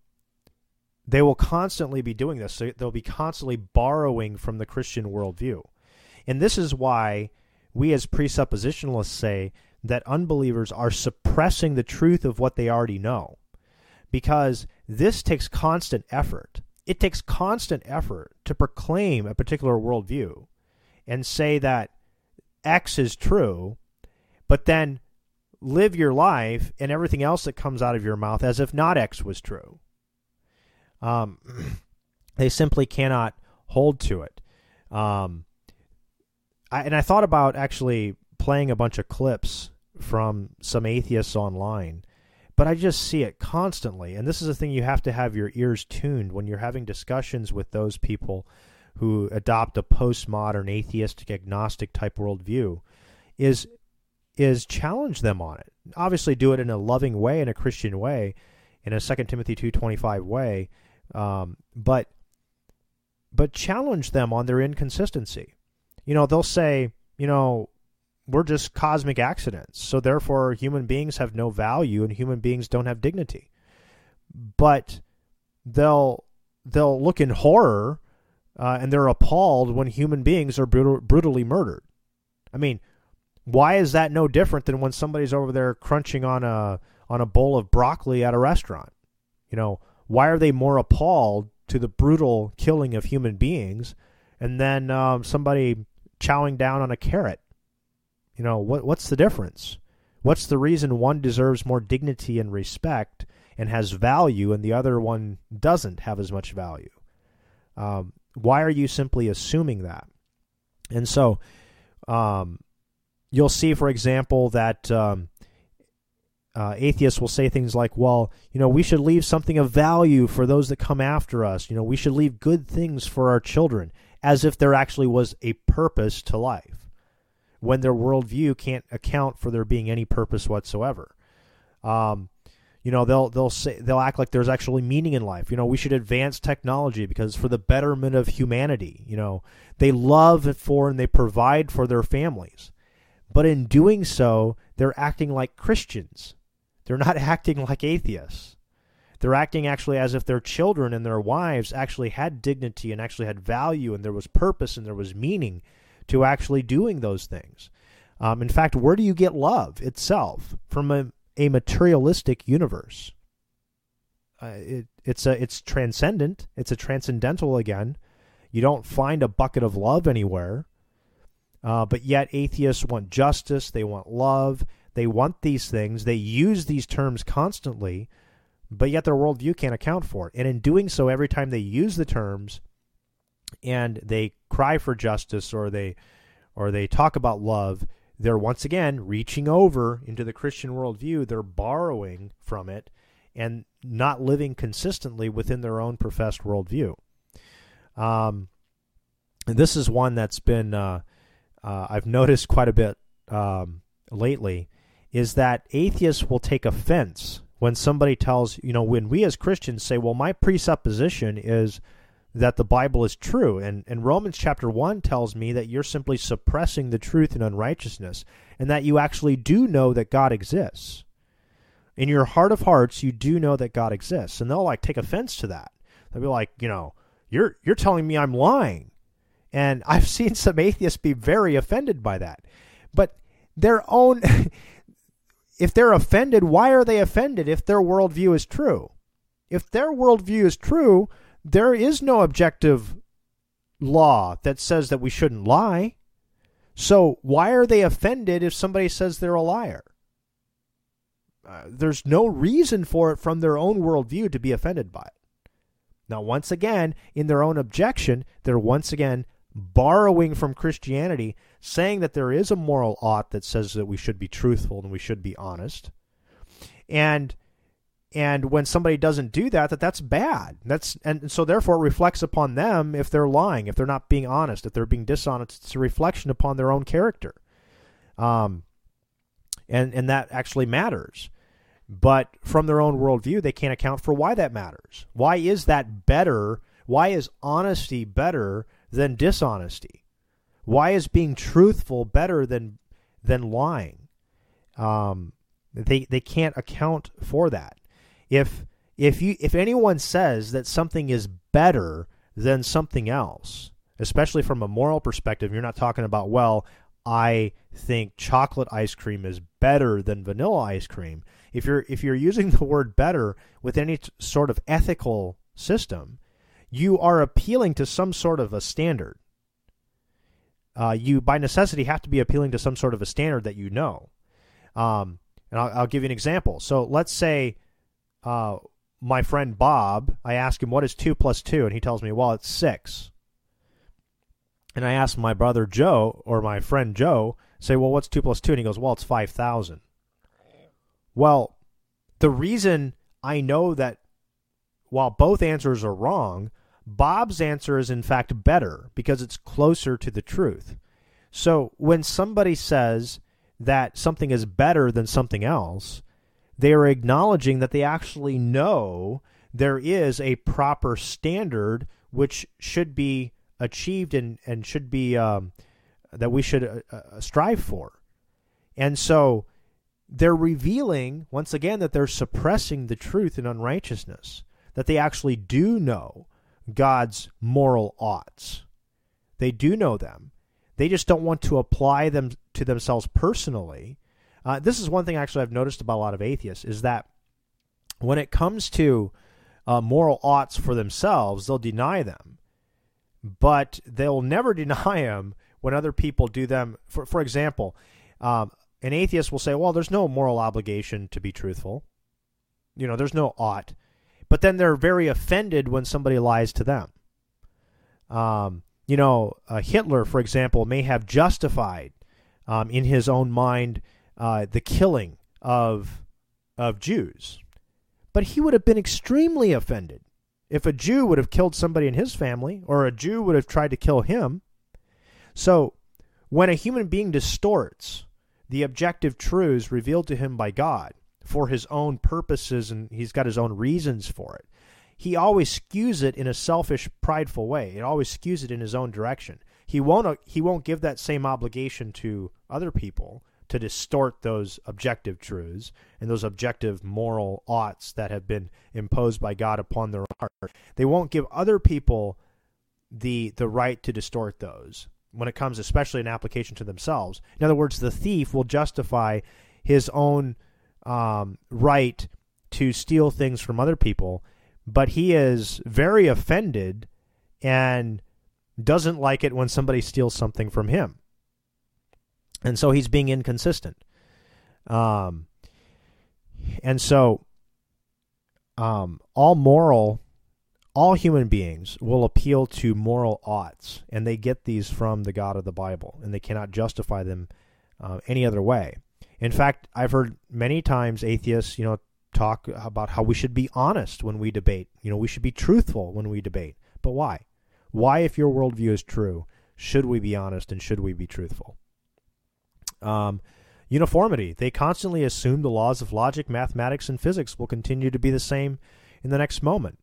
they will constantly be doing this. they'll be constantly borrowing from the Christian worldview. And this is why we as presuppositionalists say that unbelievers are suppressing the truth of what they already know. Because this takes constant effort. It takes constant effort to proclaim a particular worldview and say that X is true, but then live your life and everything else that comes out of your mouth as if not X was true. Um, they simply cannot hold to it. Um, I, and I thought about actually playing a bunch of clips from some atheists online, but I just see it constantly. And this is the thing you have to have your ears tuned when you're having discussions with those people who adopt a postmodern atheistic agnostic type worldview is is challenge them on it. Obviously do it in a loving way in a Christian way, in a 2 Timothy 2:25 way, um, but but challenge them on their inconsistency. You know, they'll say, you know, we're just cosmic accidents, so therefore human beings have no value and human beings don't have dignity. But they'll they'll look in horror uh, and they're appalled when human beings are brutal, brutally murdered. I mean, why is that no different than when somebody's over there crunching on a on a bowl of broccoli at a restaurant? You know, why are they more appalled to the brutal killing of human beings and then um, somebody chowing down on a carrot? You know, what what's the difference? What's the reason one deserves more dignity and respect and has value and the other one doesn't have as much value? Um, why are you simply assuming that? And so um, you'll see, for example, that um, uh, atheists will say things like, well, you know, we should leave something of value for those that come after us. You know, we should leave good things for our children, as if there actually was a purpose to life, when their worldview can't account for there being any purpose whatsoever. Um, you know, they'll they'll say they'll act like there's actually meaning in life. You know, we should advance technology because for the betterment of humanity. You know, they love for and they provide for their families, but in doing so, they're acting like Christians they're not acting like atheists. They're acting actually as if their children and their wives actually had dignity and actually had value and there was purpose and there was meaning to actually doing those things. Um, in fact, where do you get love itself from a, a materialistic universe? Uh, it, it's a it's transcendent. It's a transcendental again. You don't find a bucket of love anywhere. Uh, but yet atheists want justice. They want love. They want these things. They use these terms constantly, but yet their worldview can't account for it. And in doing so, every time they use the terms and they cry for justice or they or they talk about love, they're once again reaching over into the Christian worldview. They're borrowing from it and not living consistently within their own professed worldview. Um, this is one that's been uh, uh, I've noticed quite a bit um, lately is that atheists will take offense when somebody tells, you know, when we as Christians say, well, my presupposition is that the Bible is true. And, and Romans chapter 1 tells me that you're simply suppressing the truth in unrighteousness and that you actually do know that God exists. In your heart of hearts, you do know that God exists. And they'll like take offense to that. They'll be like, you know, you're you're telling me I'm lying. And I've seen some atheists be very offended by that. But their own if they're offended, why are they offended if their worldview is true? If their worldview is true, there is no objective law that says that we shouldn't lie. So why are they offended if somebody says they're a liar? Uh, there's no reason for it from their own worldview to be offended by it. Now, once again, in their own objection, they're once again borrowing from Christianity, saying that there is a moral ought that says that we should be truthful and we should be honest. And and when somebody doesn't do that that that's bad. That's and so therefore it reflects upon them if they're lying if they're not being honest if they're being dishonest. It's a reflection upon their own character. Um and and that actually matters. But from their own worldview they can't account for why that matters. Why is that better? Why is honesty better than dishonesty? Why is being truthful better than than lying? Um they they can't account for that. If if you if anyone says that something is better than something else, especially from a moral perspective, you're not talking about well, I think chocolate ice cream is better than vanilla ice cream. If you're if you're using the word better with any t- sort of ethical system, you are appealing to some sort of a standard. Uh, you by necessity have to be appealing to some sort of a standard that you know. Um, and I'll, I'll give you an example. So let's say uh, my friend Bob, I ask him, what is 2 plus 2? And he tells me, well, it's 6. And I ask my brother Joe, or my friend Joe, say, well, what's 2 plus 2? And he goes, well, it's 5,000. Well, the reason I know that while both answers are wrong, Bob's answer is in fact better because it's closer to the truth. So when somebody says that something is better than something else, they are acknowledging that they actually know there is a proper standard which should be achieved and, and should be um, that we should uh, uh, strive for. And so they're revealing, once again, that they're suppressing the truth in unrighteousness, that they actually do know God's moral oughts. They do know them. They just don't want to apply them to themselves personally uh, this is one thing actually I've noticed about a lot of atheists is that when it comes to uh, moral oughts for themselves, they'll deny them, but they'll never deny them when other people do them. For for example, um, an atheist will say, "Well, there's no moral obligation to be truthful. You know, there's no ought," but then they're very offended when somebody lies to them. Um, you know, uh, Hitler, for example, may have justified um, in his own mind uh, the killing of of Jews. But he would have been extremely offended if a Jew would have killed somebody in his family or a Jew would have tried to kill him. So, when a human being distorts the objective truths revealed to him by God for his own purposes and he's got his own reasons for it, he always skews it in a selfish, prideful way. It always skews it in his own direction. He won't uh, he won't give that same obligation to other people to distort those objective truths and those objective moral oughts that have been imposed by God upon their heart. They won't give other people the the right to distort those when it comes especially in application to themselves. In other words, the thief will justify his own um, right to steal things from other people, but he is very offended and doesn't like it when somebody steals something from him and so he's being inconsistent. Um, and so, um, all moral, all human beings will appeal to moral oughts, and they get these from the God of the Bible, and they cannot justify them uh, any other way. In fact, I've heard many times atheists, you know, talk about how we should be honest when we debate. You know, we should be truthful when we debate. But why? Why, if your worldview is true, should we be honest and should we be truthful? Um, uniformity. They constantly assume the laws of logic, mathematics, and physics will continue to be the same in the next moment.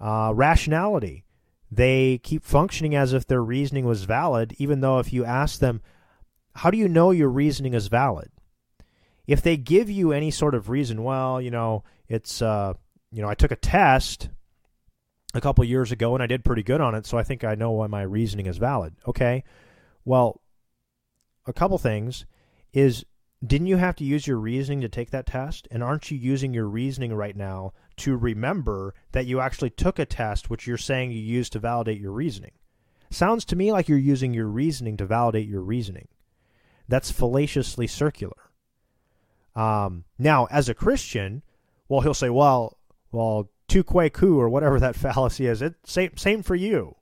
Uh, rationality. They keep functioning as if their reasoning was valid, even though if you ask them, how do you know your reasoning is valid? If they give you any sort of reason, well, you know, it's, uh, you know, I took a test a couple years ago and I did pretty good on it, so I think I know why my reasoning is valid. Okay. Well, a couple things is didn't you have to use your reasoning to take that test? And aren't you using your reasoning right now to remember that you actually took a test which you're saying you used to validate your reasoning? Sounds to me like you're using your reasoning to validate your reasoning. That's fallaciously circular. Um, now, as a Christian, well, he'll say, well, well, tu quoque, or whatever that fallacy is. It same same for you.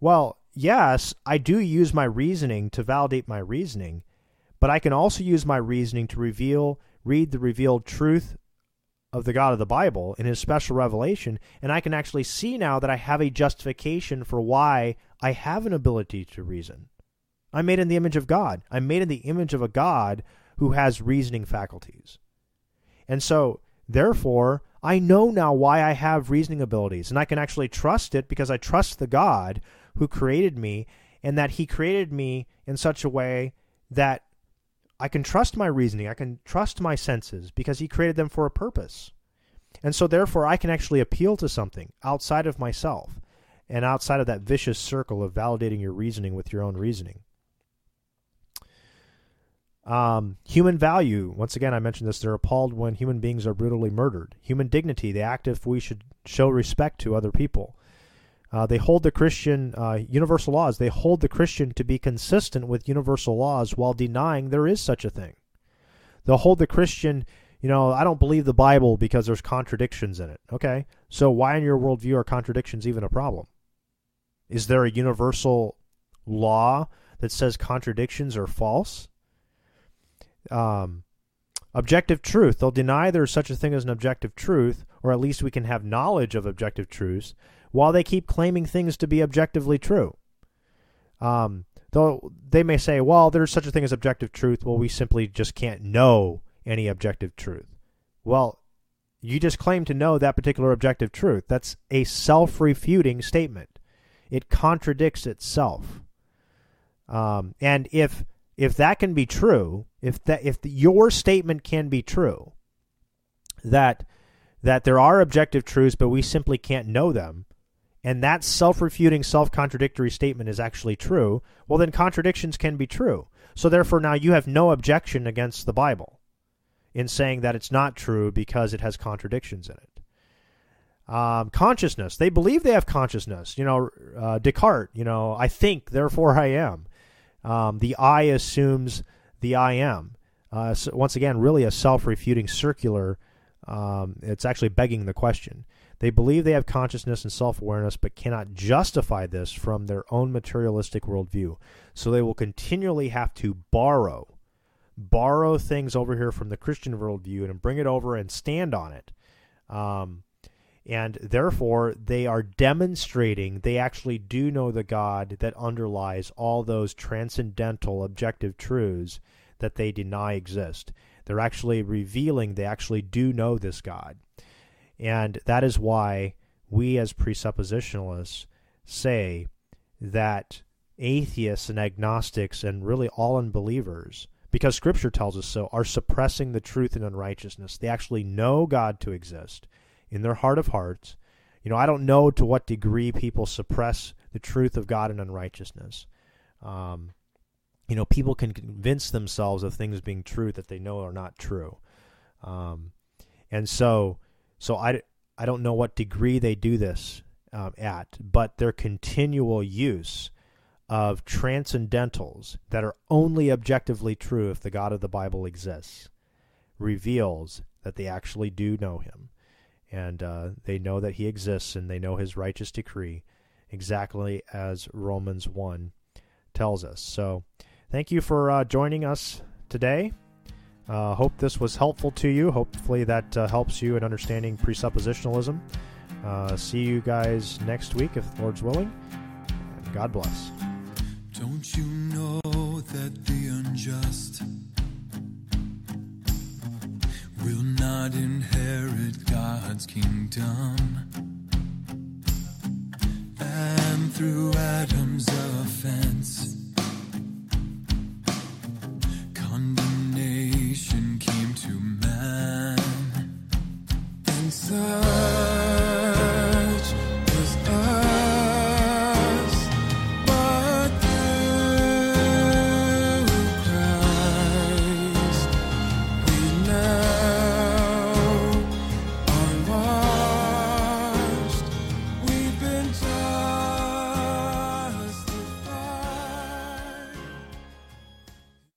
Well, yes, I do use my reasoning to validate my reasoning, but I can also use my reasoning to reveal, read the revealed truth of the God of the Bible in his special revelation, and I can actually see now that I have a justification for why I have an ability to reason. I'm made in the image of God. I'm made in the image of a God who has reasoning faculties. And so, therefore, I know now why I have reasoning abilities, and I can actually trust it because I trust the God who created me, and that He created me in such a way that I can trust my reasoning, I can trust my senses because He created them for a purpose. And so, therefore, I can actually appeal to something outside of myself and outside of that vicious circle of validating your reasoning with your own reasoning. Um, human value. Once again, I mentioned this. They're appalled when human beings are brutally murdered. Human dignity. They act if we should show respect to other people. Uh, they hold the Christian uh, universal laws. They hold the Christian to be consistent with universal laws while denying there is such a thing. They'll hold the Christian, you know, I don't believe the Bible because there's contradictions in it. Okay, so why in your worldview are contradictions even a problem? Is there a universal law that says contradictions are false? Um, objective truth. They'll deny there's such a thing as an objective truth, or at least we can have knowledge of objective truths, while they keep claiming things to be objectively true. Um, though they may say, well, there's such a thing as objective truth. Well, we simply just can't know any objective truth. Well, you just claim to know that particular objective truth. That's a self refuting statement, it contradicts itself. Um, and if if that can be true, if that if your statement can be true, that that there are objective truths, but we simply can't know them, and that self-refuting, self-contradictory statement is actually true, well then contradictions can be true. So therefore now you have no objection against the Bible in saying that it's not true because it has contradictions in it. Um, consciousness. They believe they have consciousness. You know, uh, Descartes, you know, I think, therefore I am. Um, the I assumes the I am. Uh, so once again, really a self refuting circular. Um, it's actually begging the question. They believe they have consciousness and self awareness, but cannot justify this from their own materialistic worldview. So they will continually have to borrow, borrow things over here from the Christian worldview and bring it over and stand on it. Um, and therefore they are demonstrating they actually do know the God that underlies all those transcendental objective truths that they deny exist. They're actually revealing they actually do know this God. And that is why we as presuppositionalists say that atheists and agnostics and really all unbelievers because scripture tells us so are suppressing the truth in unrighteousness. They actually know God to exist in their heart of hearts. You know, I don't know to what degree people suppress the truth of God and unrighteousness. Um, you know, people can convince themselves of things being true that they know are not true. Um, and so, so I, I don't know what degree they do this um, at, but their continual use of transcendentals that are only objectively true if the God of the Bible exists reveals that they actually do know him and uh, they know that he exists and they know his righteous decree exactly as Romans 1 tells us. So, thank you for uh, joining us today. Uh, hope this was helpful to you. Hopefully, that uh, helps you in understanding presuppositionalism. Uh, see you guys next week, if the Lord's willing. God bless. Don't you know that the unjust not inherit God's kingdom. And through Adam's offense, condemnation came to man. And so.